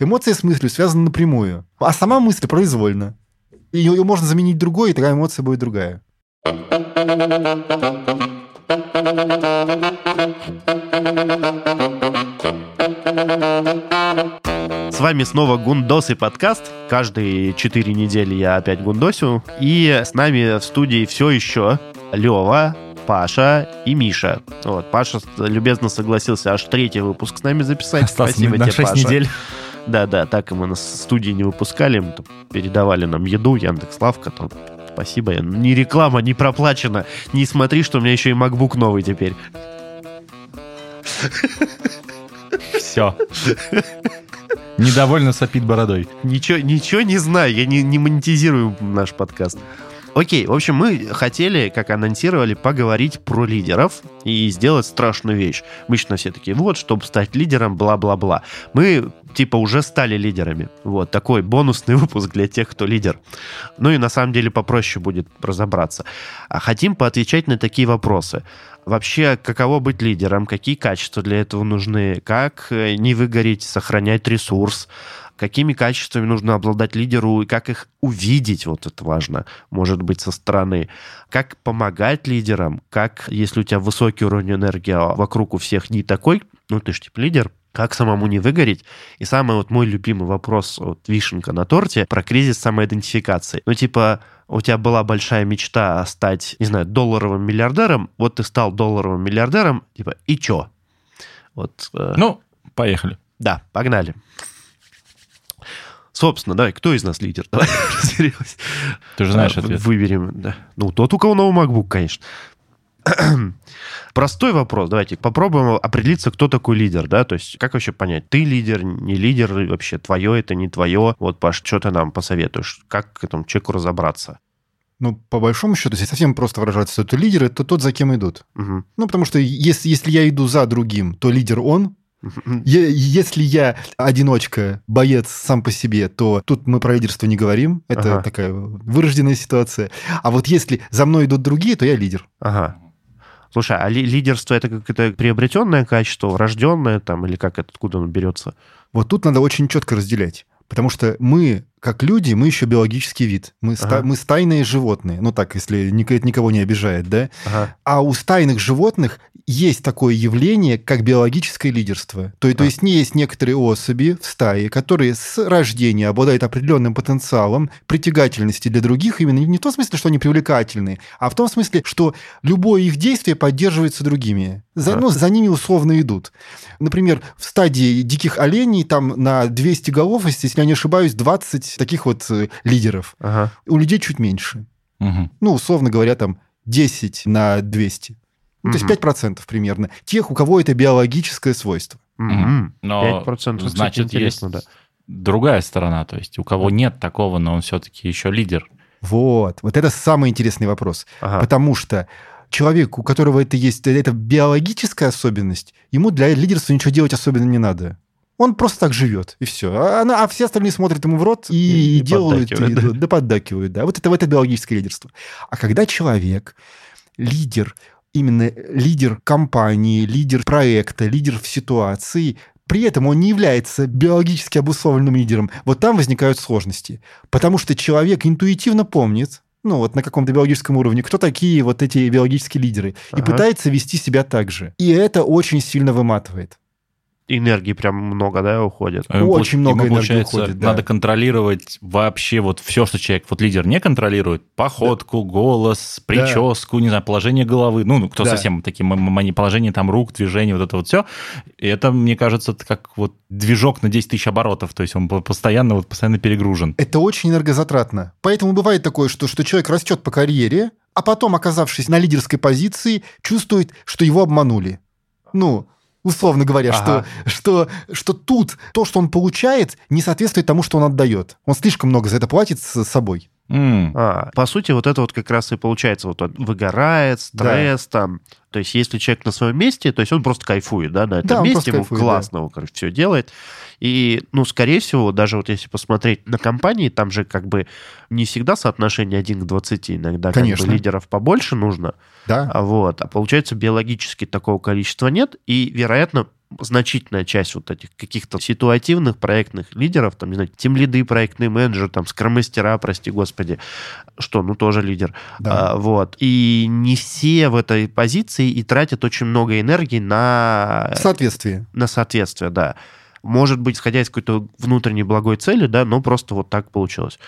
Эмоция с мыслью связана напрямую, а сама мысль произвольна. Ее, ее можно заменить другой, и такая эмоция будет другая. С вами снова Гундос и подкаст. Каждые четыре недели я опять гундосю. И с нами в студии все еще Лева, Паша и Миша. Вот, Паша любезно согласился аж третий выпуск с нами записать. Остался Спасибо на тебе, 6 Паша. недель. Да, да, так и мы нас в студии не выпускали, мы тут передавали нам еду, Яндекс Лавка, там, спасибо, не реклама, не проплачена, не смотри, что у меня еще и MacBook новый теперь. Все. Недовольно сопит бородой. Ничего, ничего не знаю, я не, не монетизирую наш подкаст. Окей, в общем, мы хотели, как анонсировали, поговорить про лидеров и сделать страшную вещь. Обычно все такие, вот, чтобы стать лидером, бла-бла-бла. Мы, типа, уже стали лидерами. Вот, такой бонусный выпуск для тех, кто лидер. Ну и на самом деле попроще будет разобраться. А хотим поотвечать на такие вопросы. Вообще, каково быть лидером, какие качества для этого нужны, как э, не выгореть, сохранять ресурс, какими качествами нужно обладать лидеру и как их увидеть, вот это важно, может быть, со стороны. Как помогать лидерам, как, если у тебя высокий уровень энергии, а вокруг у всех не такой, ну ты же типа лидер, как самому не выгореть? И самый вот мой любимый вопрос, вот вишенка на торте, про кризис самоидентификации. Ну, типа, у тебя была большая мечта стать, не знаю, долларовым миллиардером, вот ты стал долларовым миллиардером, типа, и чё? Вот, э, Ну, поехали. да, погнали. Собственно, давай, кто из нас лидер? Давай разберемся. Ты же знаешь А, ответ. Выберем, да. Ну, тот, у кого новый MacBook, конечно. Простой вопрос. Давайте попробуем определиться, кто такой лидер, да? То есть, как вообще понять, ты лидер, не лидер, вообще твое это, не твое? Вот, Паш, что ты нам посоветуешь? Как к этому человеку разобраться? Ну, по большому счету, если совсем просто выражаться, то лидеры это тот, за кем идут. Мгм. Ну, потому что если, если я иду за другим, то лидер он. Если я одиночка, боец сам по себе, то тут мы про лидерство не говорим. Это Ага. такая вырожденная ситуация. А вот если за мной идут другие, то я лидер. Ага. Слушай, а ли- лидерство это какое-то приобретенное качество, врожденное там, или как это, откуда оно берется? Вот тут надо очень четко разделять. Потому что мы, как люди, мы еще биологический вид. Мы, ста- Ага. мы стайные животные. Ну так, если это никого не обижает, да? Ага. А у стайных животных есть такое явление, как биологическое лидерство. То, то А. есть не есть некоторые особи в стае, которые с рождения обладают определенным потенциалом притягательности для других, именно не в том смысле, что они привлекательны, а в том смысле, что любое их действие поддерживается другими. За, А. ну, за ними условно идут. Например, в стадии диких оленей там на 200 голов, если я не ошибаюсь, 20 таких вот э, лидеров. Ага. У людей чуть меньше Мгм. ну, условно говоря, там 10 на 200. Ну, то есть Мгм. 5% примерно. Тех, у кого это биологическое свойство. Мгм. Но, 5%. Кстати, значит, интересно, есть другая сторона. То есть у кого нет такого, но он все-таки еще лидер. Вот. Вот это самый интересный вопрос. Ага. Потому что человек, у которого это есть, это биологическая особенность, ему для лидерства ничего делать особенно не надо. Он просто так живет, и все. А, она- а все остальные смотрят ему в рот и, И- и делают, и- поддакивают, да. поддакивают. Да. Вот это, вот это биологическое лидерство. А когда человек, лидер, именно лидер компании, лидер проекта, лидер в ситуации, при этом он не является биологически обусловленным лидером, вот там возникают сложности. Потому что человек интуитивно помнит, ну вот на каком-то биологическом уровне, кто такие вот эти биологические лидеры, и Ага. пытается вести себя так же. И это очень сильно выматывает. Энергии прям много, да, уходит? Ему Очень получ- много ему, энергии получается, уходит, да. Надо контролировать вообще вот все, что человек, вот лидер не контролирует. Походку, голос, прическу, не знаю, положение головы. Ну, ну, кто Да. совсем такие, положение там рук, движения, вот это вот все. И это, мне кажется, это как вот движок на 10 тысяч оборотов. То есть он по- постоянно, вот постоянно перегружен. Это очень энергозатратно. Поэтому бывает такое, что, что человек растет по карьере, а потом, оказавшись на лидерской позиции, чувствует, что его обманули. Ну, условно говоря, Ага. что, что, что тут то, что он получает, не соответствует тому, что он отдает. Он слишком много за это платит с собой. М. А, по сути, вот это вот как раз и получается, вот он выгорает, стресс там. То есть, если человек на своем месте, то есть он просто кайфует, да, на этом Да, месте, ему кайфует, классно, он, короче, все делает. И, ну, скорее всего, даже вот если посмотреть на компании, там же как бы не всегда соотношение 1 к 20, иногда как бы Конечно. лидеров побольше нужно, Да? вот, а получается биологически такого количества нет, и, вероятно, значительная часть вот этих каких-то ситуативных проектных лидеров, там, не знаю, тем лиды, проектный менеджер, там, скромастера, прости господи, что, ну, тоже лидер. Да. А, вот. И не все в этой позиции и тратят очень много энергии на, Соответствие. на соответствие, да. Может быть, исходя из какой-то внутренней благой цели, да, но просто вот так получилось.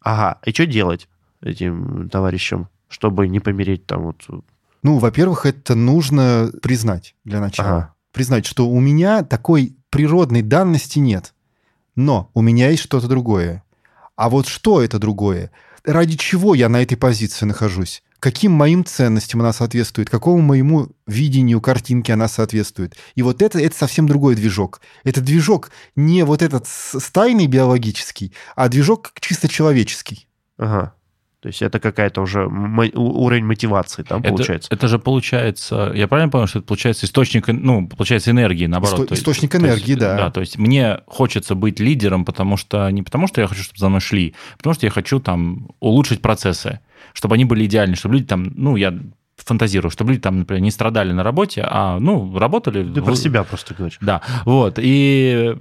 Ага, и что делать этим товарищам, чтобы не помереть там вот... Ну, во-первых, это нужно признать для начала. Ага. Признать, что у меня такой природной данности нет. Но у меня есть что-то другое. А вот что это другое? Ради чего я на этой позиции нахожусь? Каким моим ценностям она соответствует? Какому моему видению картинки она соответствует? И вот это, это совсем другой движок. Это движок не вот этот стайный биологический, а движок чисто человеческий. Ага. То есть это какая-то уже уровень мотивации там Это- получается. Это, же получается, я правильно понял, что это получается источник, ну, получается энергии, наоборот. Исто- то есть- источник то есть, энергии, да. Да, то есть мне хочется быть лидером, потому что не потому что я хочу, чтобы за мной шли, а потому что я хочу там улучшить процессы, чтобы они были идеальны, чтобы люди там, ну, я фантазирую, чтобы люди там, например, не страдали на работе, а, ну, работали... Ты про в- себя просто говоришь. Да, вот. И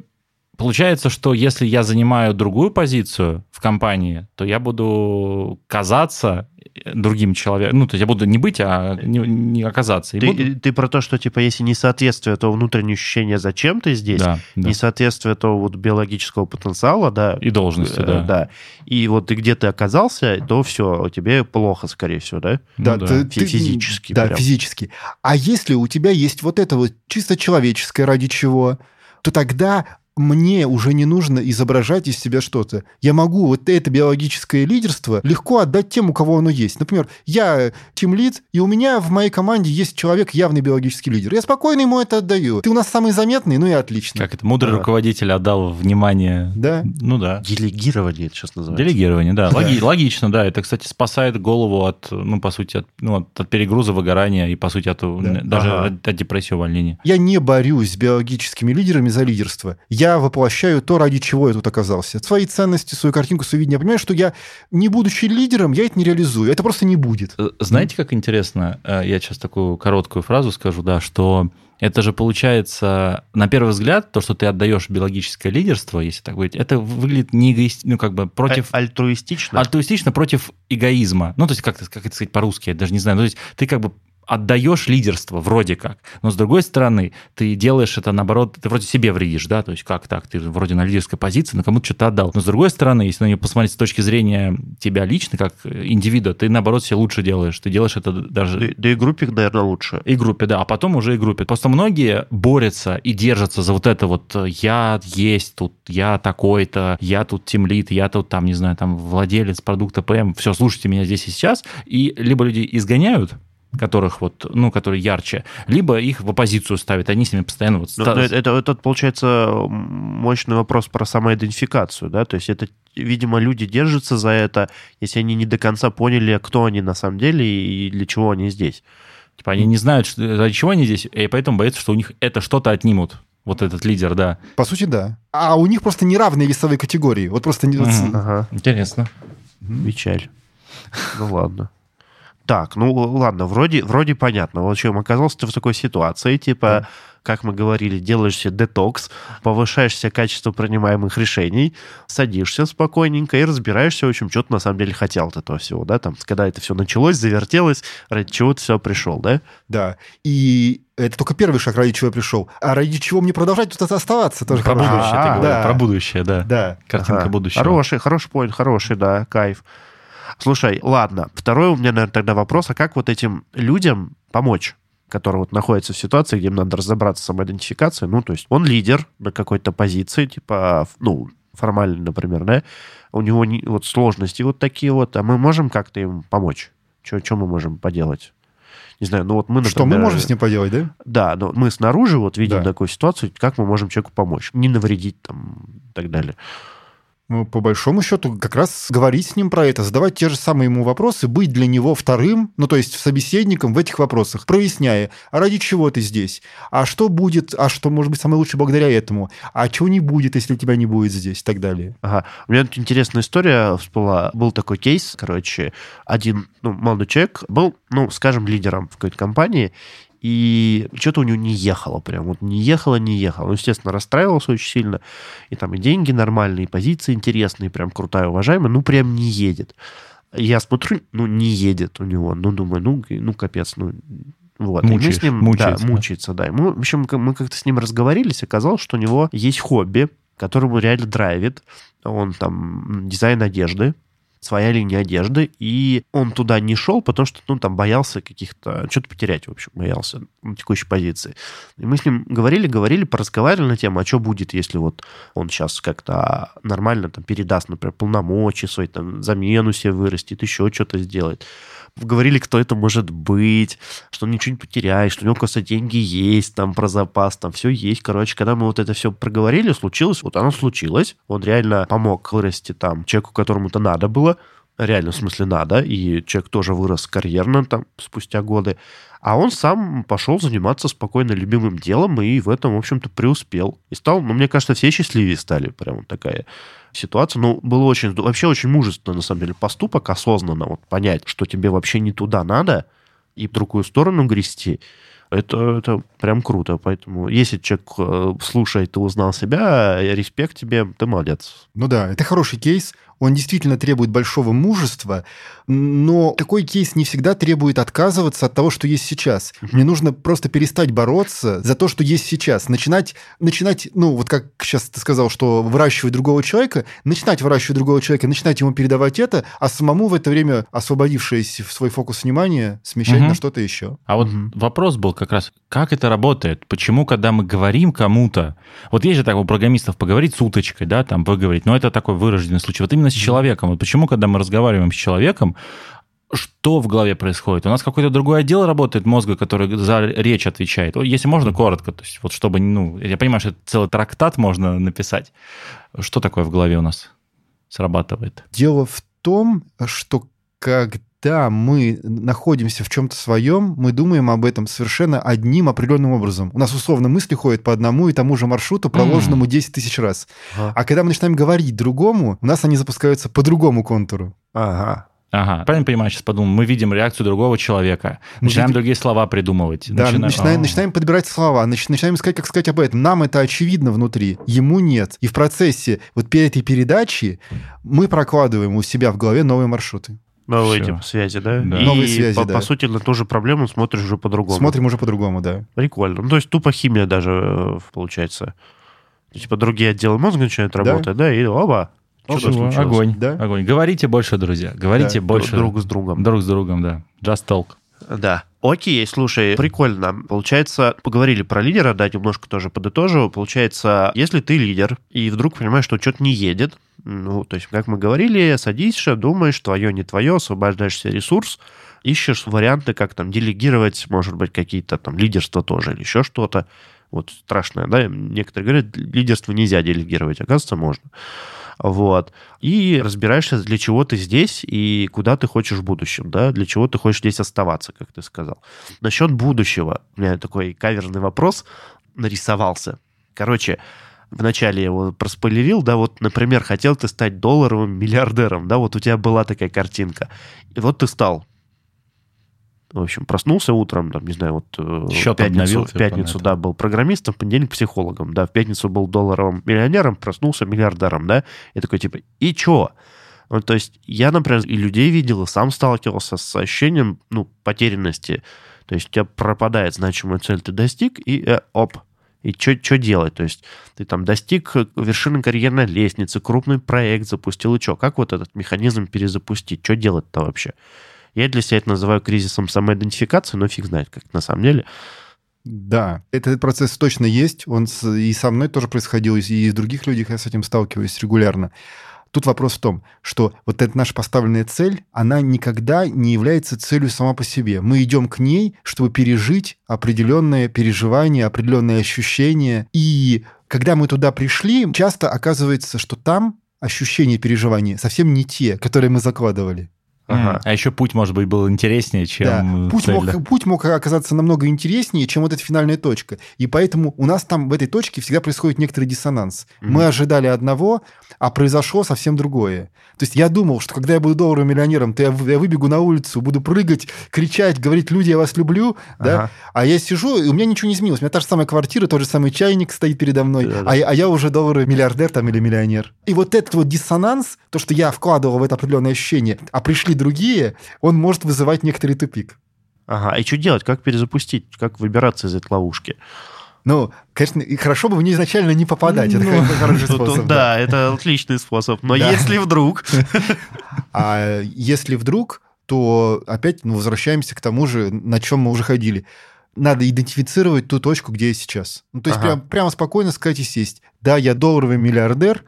получается, что если я занимаю другую позицию в компании, то я буду казаться другим человеком. Ну, то есть я буду не быть, а не, не оказаться. И Ты, буду- ты про то, что, типа, если несоответствие, то внутреннее ощущение, зачем ты здесь, Да, да. несоответствие то вот биологического потенциала, да, И должности, э, да. да. И вот ты где ты оказался, то все, тебе плохо, скорее всего, да? Ну да. ты- Фи- ты- физически Да, прям. физически. А если у тебя есть вот это вот чисто человеческое ради чего, то тогда мне уже не нужно изображать из себя что-то. Я могу вот это биологическое лидерство легко отдать тем, у кого оно есть. Например, я тимлид, и у меня в моей команде есть человек явный биологический лидер. Я спокойно ему это отдаю. Ты у нас самый заметный, ну и отлично. Как это? Мудрый Да. руководитель отдал внимание. Да. Ну да. Делегирование это сейчас называется. Делегирование, да. Логи- Логично, да. Это, кстати, спасает голову от, ну, по сути, от, ну, от, от перегруза, выгорания и, по сути, от, даже Ага. от, от депрессии, увольнения. Я не борюсь с биологическими лидерами за лидерство. Я воплощаю то, ради чего я тут оказался. Свои ценности, свою картинку, свое видение. Я понимаю, что я, не будучи лидером, я это не реализую. Это просто не будет. Э, Знаете, как интересно, э, я сейчас такую короткую фразу скажу, да, что это же получается, на первый взгляд, то, что ты отдаешь биологическое лидерство, если так говорить, это выглядит не эгоист, ну, как бы против... А- Альтруистично. Альтруистично против эгоизма. Ну, то есть, как, это- как это сказать по-русски, я даже не знаю. Ну, то есть, ты как бы отдаешь лидерство, вроде как. Но с другой стороны, ты делаешь это, наоборот, ты вроде себе вредишь, да, то есть как так, ты вроде на лидерской позиции, но кому-то что-то отдал. Но с другой стороны, если на нее посмотреть с точки зрения тебя лично, как индивида, ты, наоборот, себе лучше делаешь. Ты делаешь это даже... Да, да и группе, наверное, лучше. И группе, да, а потом уже и группе. Просто многие борются и держатся за вот это вот э, я есть тут, я такой-то, я тут тимлит, я тут там, не знаю, там владелец продукта ПМ, все, слушайте меня здесь и сейчас. И либо люди изгоняют, которых вот, ну, которые ярче, либо их в оппозицию ставят, они с ними постоянно вот... Но, ста- но это, это, это, получается мощный вопрос про самоидентификацию, да, то есть это, видимо, люди держатся за это, если они не до конца поняли, кто они на самом деле и для чего они здесь. Типа они не знают, что, ради чего они здесь, и поэтому боятся, что у них это что-то отнимут. Вот этот лидер, да. По сути, да. А у них просто неравные весовые категории. Вот просто... не- Мгм. Ага, Интересно. печаль. Ну ладно. Так, ну ладно, вроде, вроде понятно. В общем, оказался ты в такой ситуации, типа, как мы говорили, делаешь себе детокс, повышаешь себе качество принимаемых решений, садишься спокойненько и разбираешься, в общем, что ты на самом деле хотел от этого всего, да, там, когда это все началось, завертелось, ради чего ты все пришел, да? Да. И это только первый шаг, ради чего я пришел. А ради чего мне продолжать тут оставаться? Тоже Про будущее ты говоришь, да. про будущее, да. Да. Картинка Ага. будущего. Хороший, хороший поинт, хороший, да, кайф. Слушай, ладно, второй у меня, наверное, тогда вопрос, а как вот этим людям помочь? которые вот находятся в ситуации, где им надо разобраться с самоидентификацией. Ну, то есть он лидер на какой-то позиции, типа, ну, формально, например, да, у него не, вот сложности вот такие вот, а мы можем как-то им помочь? Что мы можем поделать? Не знаю, ну вот мы, например... Что мы можем с ним поделать, да? Да, но мы снаружи вот видим Да. такую ситуацию, как мы можем человеку помочь, не навредить там и так далее. Ну, по большому счету, как раз говорить с ним про это, задавать те же самые ему вопросы, быть для него вторым, ну, то есть собеседником в этих вопросах, проясняя, а ради чего ты здесь, а что будет, а что может быть самое лучшее благодаря этому, а чего не будет, если тебя не будет здесь, и так далее. Ага. У меня тут интересная история всплыла. Был такой кейс, короче, один ну, молодой человек был, ну, скажем, лидером в какой-то компании, и что-то у него не ехало прям. Вот не ехало, не ехало. Он, естественно, расстраивался очень сильно. И там и деньги нормальные, и позиции интересные, прям крутая, уважаемая. Ну, прям не едет. Я смотрю, ну, не едет у него. Ну, думаю, ну, ну капец, ну, вот. Мучаешь, и мы с ним, мучается, да, да. мучается, да. И Мы, в общем, мы как-то с ним разговорились, оказалось, что у него есть хобби, которому реально драйвит. Он там дизайн одежды, своя линия одежды, и он туда не шел, потому что, ну, там боялся каких-то, что-то потерять, в общем, боялся на текущей позиции. И мы с ним говорили, говорили, поразговаривали на тему, а что будет, если вот он сейчас как-то нормально там передаст, например, полномочия свои, там, замену себе вырастет, еще что-то сделает говорили, кто это может быть, что он ничего не потеряет, что у него, кажется, деньги есть, там, про запас, там, все есть. Короче, когда мы вот это все проговорили, случилось, вот оно случилось. Он реально помог вырасти там человеку, которому это надо было, реально, в смысле, надо, и человек тоже вырос карьерно там спустя годы. А он сам пошел заниматься спокойно любимым делом и в этом, в общем-то, преуспел. И стал, ну, мне кажется, все счастливее стали. Прям вот такая ситуация. Ну, было очень, вообще очень мужественно, на самом деле, поступок осознанно вот понять, что тебе вообще не туда надо, и в другую сторону грести. Это, это прям круто. Поэтому, если человек э, слушает и узнал себя, э, респект тебе, ты молодец. Ну да, это хороший кейс. Он действительно требует большого мужества, но такой кейс не всегда требует отказываться от того, что есть сейчас. Мне нужно просто перестать бороться за то, что есть сейчас. Начинать, начинать, ну вот как сейчас ты сказал, что выращивать другого человека, начинать выращивать другого человека, начинать ему передавать это, а самому в это время, освободившись в свой фокус внимания, смещать Мгм. на что-то еще. А вот Мгм. вопрос был как раз, как это работает? Почему, когда мы говорим кому-то, вот есть же так у программистов поговорить с уточкой, да, там поговорить, но это такой вырожденный случай. Вот именно с человеком. Вот почему, когда мы разговариваем с человеком, что в голове происходит? У нас какой-то другой отдел работает мозга, который за речь отвечает. Если можно, коротко, то есть вот чтобы, ну, я понимаю, что это целый трактат можно написать. Что такое в голове у нас срабатывает? Дело в том, что когда мы находимся в чем-то своем, мы думаем об этом совершенно одним определенным образом. У нас условно мысли ходят по одному и тому же маршруту, проложенному 10 тысяч раз. Ага. А когда мы начинаем говорить другому, у нас они запускаются по другому контуру. Ага. Ага, правильно понимаю, сейчас подумал, мы видим реакцию другого человека, начинаем видим- другие слова придумывать. Да, начинаем- начинаем, начинаем подбирать слова, нач- начинаем искать, как сказать об этом. Нам это очевидно внутри, ему нет. И в процессе вот перед этой передачи мы прокладываем у себя в голове новые маршруты. Новые типа связи, да? Да. И Новые связи, по, да. по сути, на ту же проблему смотришь уже по-другому. Смотрим уже по-другому, да. Прикольно. Ну, то есть тупо химия даже э, получается. Типа другие отделы мозга начинают Да. работать, да, и оба. О, Что-то Чего? случилось. Огонь, Да. огонь. Говорите больше, друзья, говорите Да, больше. Друг с другом. Друг с другом, да. Just talk. Да. Окей, слушай, прикольно. Получается, поговорили про лидера, да, немножко тоже подытожу. Получается, если ты лидер, и вдруг понимаешь, что что-то не едет, ну, то есть, как мы говорили, садишься, думаешь, твое, не твое, освобождаешь себе ресурс, ищешь варианты, как там делегировать, может быть, какие-то там лидерства тоже или еще что-то. Вот страшное, да, некоторые говорят, лидерство нельзя делегировать, оказывается, можно. Вот. И разбираешься, для чего ты здесь и куда ты хочешь в будущем, да, для чего ты хочешь здесь оставаться, как ты сказал. Насчет будущего. У меня такой каверный вопрос нарисовался. Короче, вначале я его проспойлерил, да, вот, например, хотел ты стать долларовым миллиардером, да, вот у тебя была такая картинка. И вот ты стал. В общем, проснулся утром, там, не знаю, вот э, Счет в пятницу, обновил, в пятницу, да, был программистом, в понедельник психологом, да, в пятницу был долларовым миллионером, проснулся миллиардером, да, и такой, типа, и чё? Ну, то есть я, например, и людей видел, и сам сталкивался с ощущением, ну, потерянности. То есть у тебя пропадает значимая цель, ты достиг, и э, оп, и что делать? То есть ты там достиг вершины карьерной лестницы, крупный проект запустил, и что? Как вот этот механизм перезапустить? Что делать-то вообще? Я для себя это называю кризисом самоидентификации, но фиг знает, как на самом деле. Да, этот процесс точно есть. Он с- и со мной тоже происходил, и и с других людей я с этим сталкиваюсь регулярно. Тут вопрос в том, что вот эта наша поставленная цель, она никогда не является целью сама по себе. Мы идем к ней, чтобы пережить определенные переживания, определенные ощущения. И когда мы туда пришли, часто оказывается, что там ощущения, переживания совсем не те, которые мы закладывали. Ага. А еще путь, может быть, был интереснее, чем Да. Путь, цель, мог, да. путь мог оказаться намного интереснее, чем вот эта финальная точка. И поэтому у нас там в этой точке всегда происходит некоторый диссонанс. Мгм. Мы ожидали одного, а произошло совсем другое. То есть я думал, что когда я буду долларовым миллионером, то я, я выбегу на улицу, буду прыгать, кричать, говорить, люди, я вас люблю, да? Ага. А я сижу, и у меня ничего не изменилось. У меня та же самая квартира, тот же самый чайник стоит передо мной, а, а я уже долларовый миллиардер там или миллионер. И вот этот вот диссонанс, то, что я вкладывал в это определенное ощущение, а пришли другие, он может вызывать некоторый тупик. Ага. И что делать? Как перезапустить? Как выбираться из этой ловушки? Ну, конечно, и хорошо бы в нее изначально не попадать. Это Ну, хороший Тут- способ. Да, это отличный способ. Но Да. если вдруг... А если вдруг, то опять ну, возвращаемся к тому же, на чем мы уже ходили. Надо идентифицировать ту точку, где я сейчас. Ну, то есть Ага. прям, прямо спокойно сказать и сесть. Да, я долларовый миллиардер,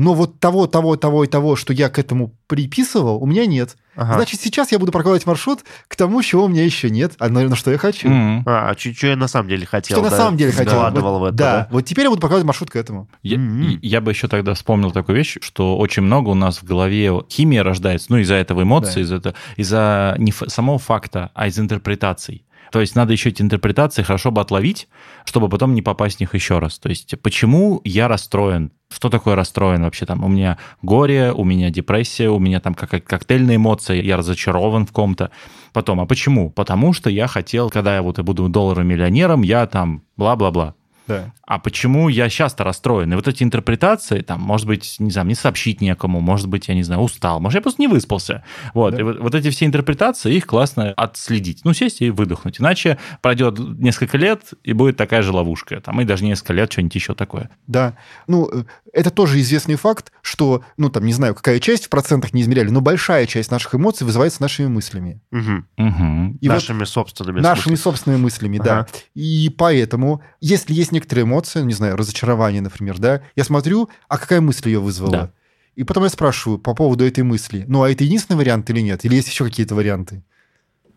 но вот того, того, того и того, что я к этому приписывал, у меня нет. Ага. Значит, сейчас я буду прокладывать маршрут к тому, чего у меня еще нет, а на, на что я хочу. Мгм. А, что я на самом деле хотел. Что на да, самом деле хотел. Вкладывал Вот, в это, да. да? вот теперь я буду прокладывать маршрут к этому. Я, и- я бы еще тогда вспомнил такую вещь, что очень много у нас в голове химия рождается, ну, из-за этого эмоций, Да. из-за, из-за не ф- самого факта, а из интерпретаций. То есть надо еще эти интерпретации хорошо бы отловить, чтобы потом не попасть в них еще раз. То есть почему я расстроен? Что такое расстроен вообще? Там у меня горе, у меня депрессия, у меня там как коктейльные эмоции, я разочарован в ком-то. Потом, а почему? Потому что я хотел, когда я вот и буду долларовым миллионером, я там бла-бла-бла Да. а почему я часто расстроен? И вот эти интерпретации, там, может быть, не знаю, не сообщить некому, может быть, я не знаю, устал, может, я просто не выспался. Вот, Да. и вот, вот эти все интерпретации, их классно отследить. Ну, сесть и выдохнуть. Иначе пройдет несколько лет, и будет такая же ловушка. Там, и даже несколько лет что-нибудь еще такое. Да. Ну, э, это тоже известный факт, что, ну, там, не знаю, какая часть в процентах не измеряли, но большая часть наших эмоций вызывается нашими мыслями. Мгм. Мгм. И вот Нашими собственными. нашими смысле. собственными мыслями, да. Ага. И поэтому, если есть некоторые эмоции, не знаю, разочарование, например, да, я смотрю, а какая мысль ее вызвала? Да. И потом я спрашиваю по поводу этой мысли, ну, а это единственный вариант или нет? Или есть еще какие-то варианты?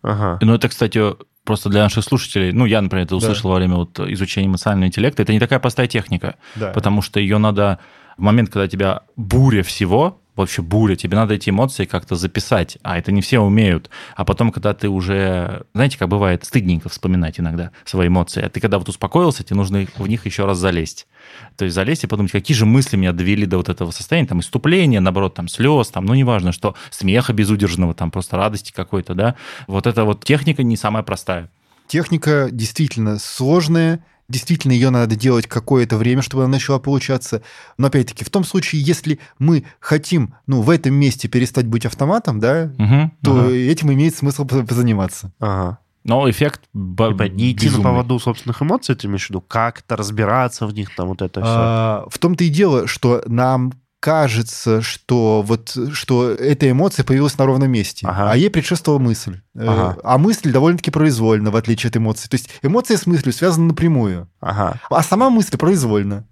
Ага. Ну, это, кстати, просто для наших слушателей, ну, я, например, это услышал во время вот изучения эмоционального интеллекта, это не такая простая техника. Да. потому что ее надо в момент, когда у тебя буря всего, вообще буря, тебе надо эти эмоции как-то записать, а это не все умеют. А потом, когда ты уже, знаете, как бывает, стыдненько вспоминать иногда свои эмоции, а ты когда вот успокоился, тебе нужно в них еще раз залезть. То есть залезть и подумать, какие же мысли меня довели до вот этого состояния, там, иступления, наоборот, там, слез, там, ну, неважно, что, смеха безудержного, там, просто радости какой-то, да. Вот эта вот техника не самая простая. Техника действительно сложная, действительно ее надо делать какое-то время, чтобы она начала получаться. Но опять-таки, в том случае, если мы хотим, ну, в этом месте перестать быть автоматом, да, Мгм, то ага. этим имеет смысл по- позаниматься. Ага. Но эффект б- Типа не идти на безумный. поводу собственных эмоций, ты имеешь в виду? Как-то разбираться в них, там вот это все. А, в том-то и дело, что нам кажется, что вот что эта эмоция появилась на ровном месте, Ага. а ей предшествовала мысль. Э, Ага. А мысль довольно-таки произвольна, в отличие от эмоций. То есть эмоция с мыслью связана напрямую, Ага. а сама мысль произвольна.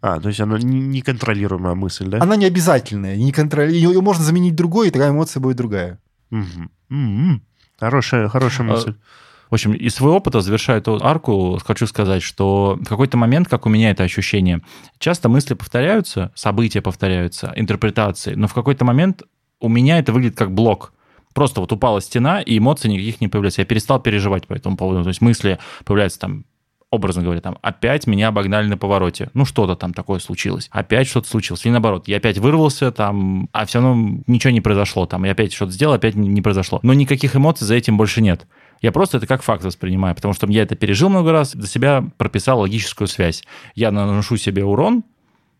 А, то есть она не- неконтролируемая мысль, да? Она не обязательная, не контроль... ее можно заменить другой, и такая эмоция будет другая. Мгм. М-м. Хорошая, хорошая А, мысль. В общем, из своего опыта, завершая эту арку, хочу сказать, что в какой-то момент, как у меня это ощущение, часто мысли повторяются, события повторяются, интерпретации, но в какой-то момент у меня это выглядит как блок. Просто вот упала стена, и эмоций никаких не появляется. Я перестал переживать по этому поводу. То есть мысли появляются там образно говоря, там, опять меня обогнали на повороте. Ну, что-то там такое случилось. Опять что-то случилось. Или наоборот, я опять вырвался, там, а все равно ничего не произошло. Там, я опять что-то сделал, опять не произошло. Но никаких эмоций за этим больше нет. Я просто это как факт воспринимаю, потому что я это пережил много раз, для себя прописал логическую связь. Я наношу себе урон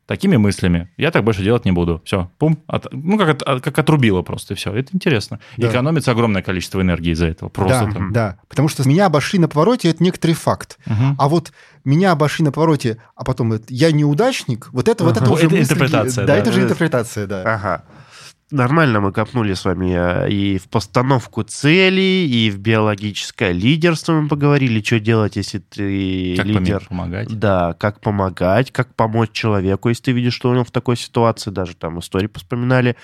такими мыслями. Я так больше делать не буду. Все, пум. От- ну, как, от- как отрубило просто, и все. Это интересно. Да. Экономится огромное количество энергии из-за этого. Просто да, там. да, потому что меня обошли на повороте, это некоторый факт. Мгм. А вот меня обошли на повороте, а потом я неудачник, вот это, вот это уже Это мысль- интерпретация, Да, да. это же интерпретация, да. Ага. Нормально мы копнули с вами э, и в постановку целей, и в биологическое лидерство мы поговорили, что делать, если ты Как лидер. поменять, помогать. Да, как помогать, как помочь человеку, если ты видишь, что он в такой ситуации, даже там истории поспоминали.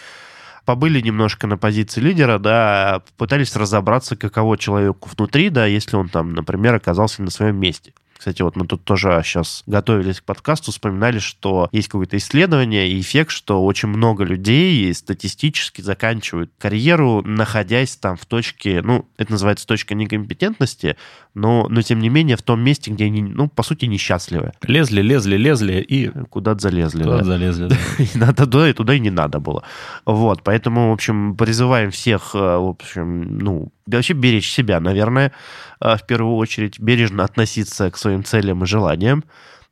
Побыли немножко на позиции лидера, да, пытались разобраться, каково человеку внутри, да, если он там, например, оказался на своем месте. Кстати, вот мы тут тоже сейчас готовились к подкасту, вспоминали, что есть какое-то исследование и эффект, что очень много людей статистически заканчивают карьеру, находясь там в точке, ну, это называется точка некомпетентности, но, но тем не менее в том месте, где они, ну, по сути, несчастливы. Лезли, лезли, лезли и Куда-то залезли. туда да. залезли. да. И надо туда, и туда и не надо было. Вот, поэтому, в общем, призываем всех, э, в общем, ну, вообще беречь себя, наверное, э, в первую очередь, бережно относиться к своим целям и желаниям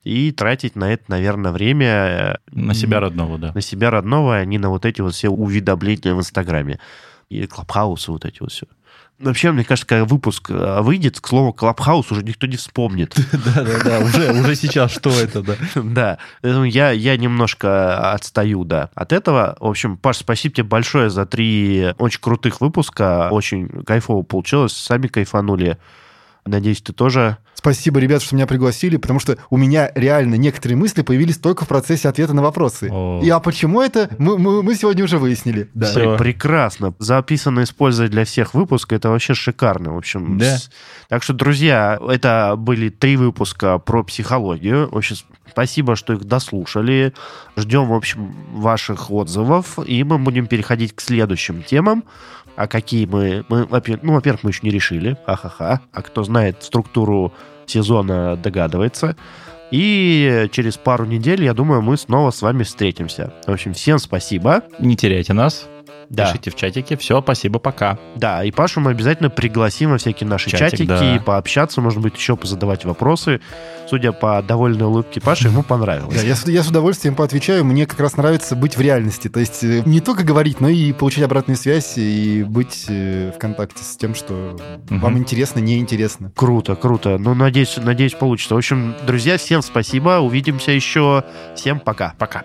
и тратить на это, наверное, время э, На себя родного, да. на себя родного, а не на вот эти вот все уведомления в Инстаграме и клабхаусы вот эти вот все. Вообще, мне кажется, когда выпуск э, выйдет, к слову, клабхаус уже никто не вспомнит. Да-да-да, уже, уже сейчас что это, да. Да, поэтому я, я немножко отстаю, да, от этого. В общем, Паш, спасибо тебе большое за три очень крутых выпуска. Очень кайфово получилось, сами кайфанули. Надеюсь, ты тоже... Спасибо, ребят, что меня пригласили, потому что у меня реально некоторые мысли появились только в процессе ответа на вопросы. О. И а почему это, мы, мы, мы сегодня уже выяснили. Да. Всё. Пре- Прекрасно. Записано использовать для всех выпуск. Это вообще шикарно. В общем, Да. с- так что, друзья, это были три выпуска про психологию. В общем, спасибо, что их дослушали. Ждем, в общем, ваших отзывов. И мы будем переходить к следующим темам. А какие мы... мы ну, во-первых, мы еще не решили. Ха-ха-ха. А кто знает структуру сезона, догадывается. И через пару недель, я думаю, мы снова с вами встретимся. В общем, всем спасибо. Не теряйте нас. Да. Пишите в чатике. Все, спасибо, пока. Да, и Пашу мы обязательно пригласим во всякие наши Чатик, чатики, да. пообщаться, может быть, еще позадавать вопросы. Судя по довольной улыбке Паши, ему понравилось. Да, я, с- я с удовольствием поотвечаю. Мне как раз нравится быть в реальности. То есть э, не только говорить, но и получать обратную связь и быть э, в контакте с тем, что Мгм. вам интересно, неинтересно. Круто, круто. Ну, надеюсь, надеюсь, получится. В общем, друзья, всем спасибо. Увидимся еще. Всем пока. Пока.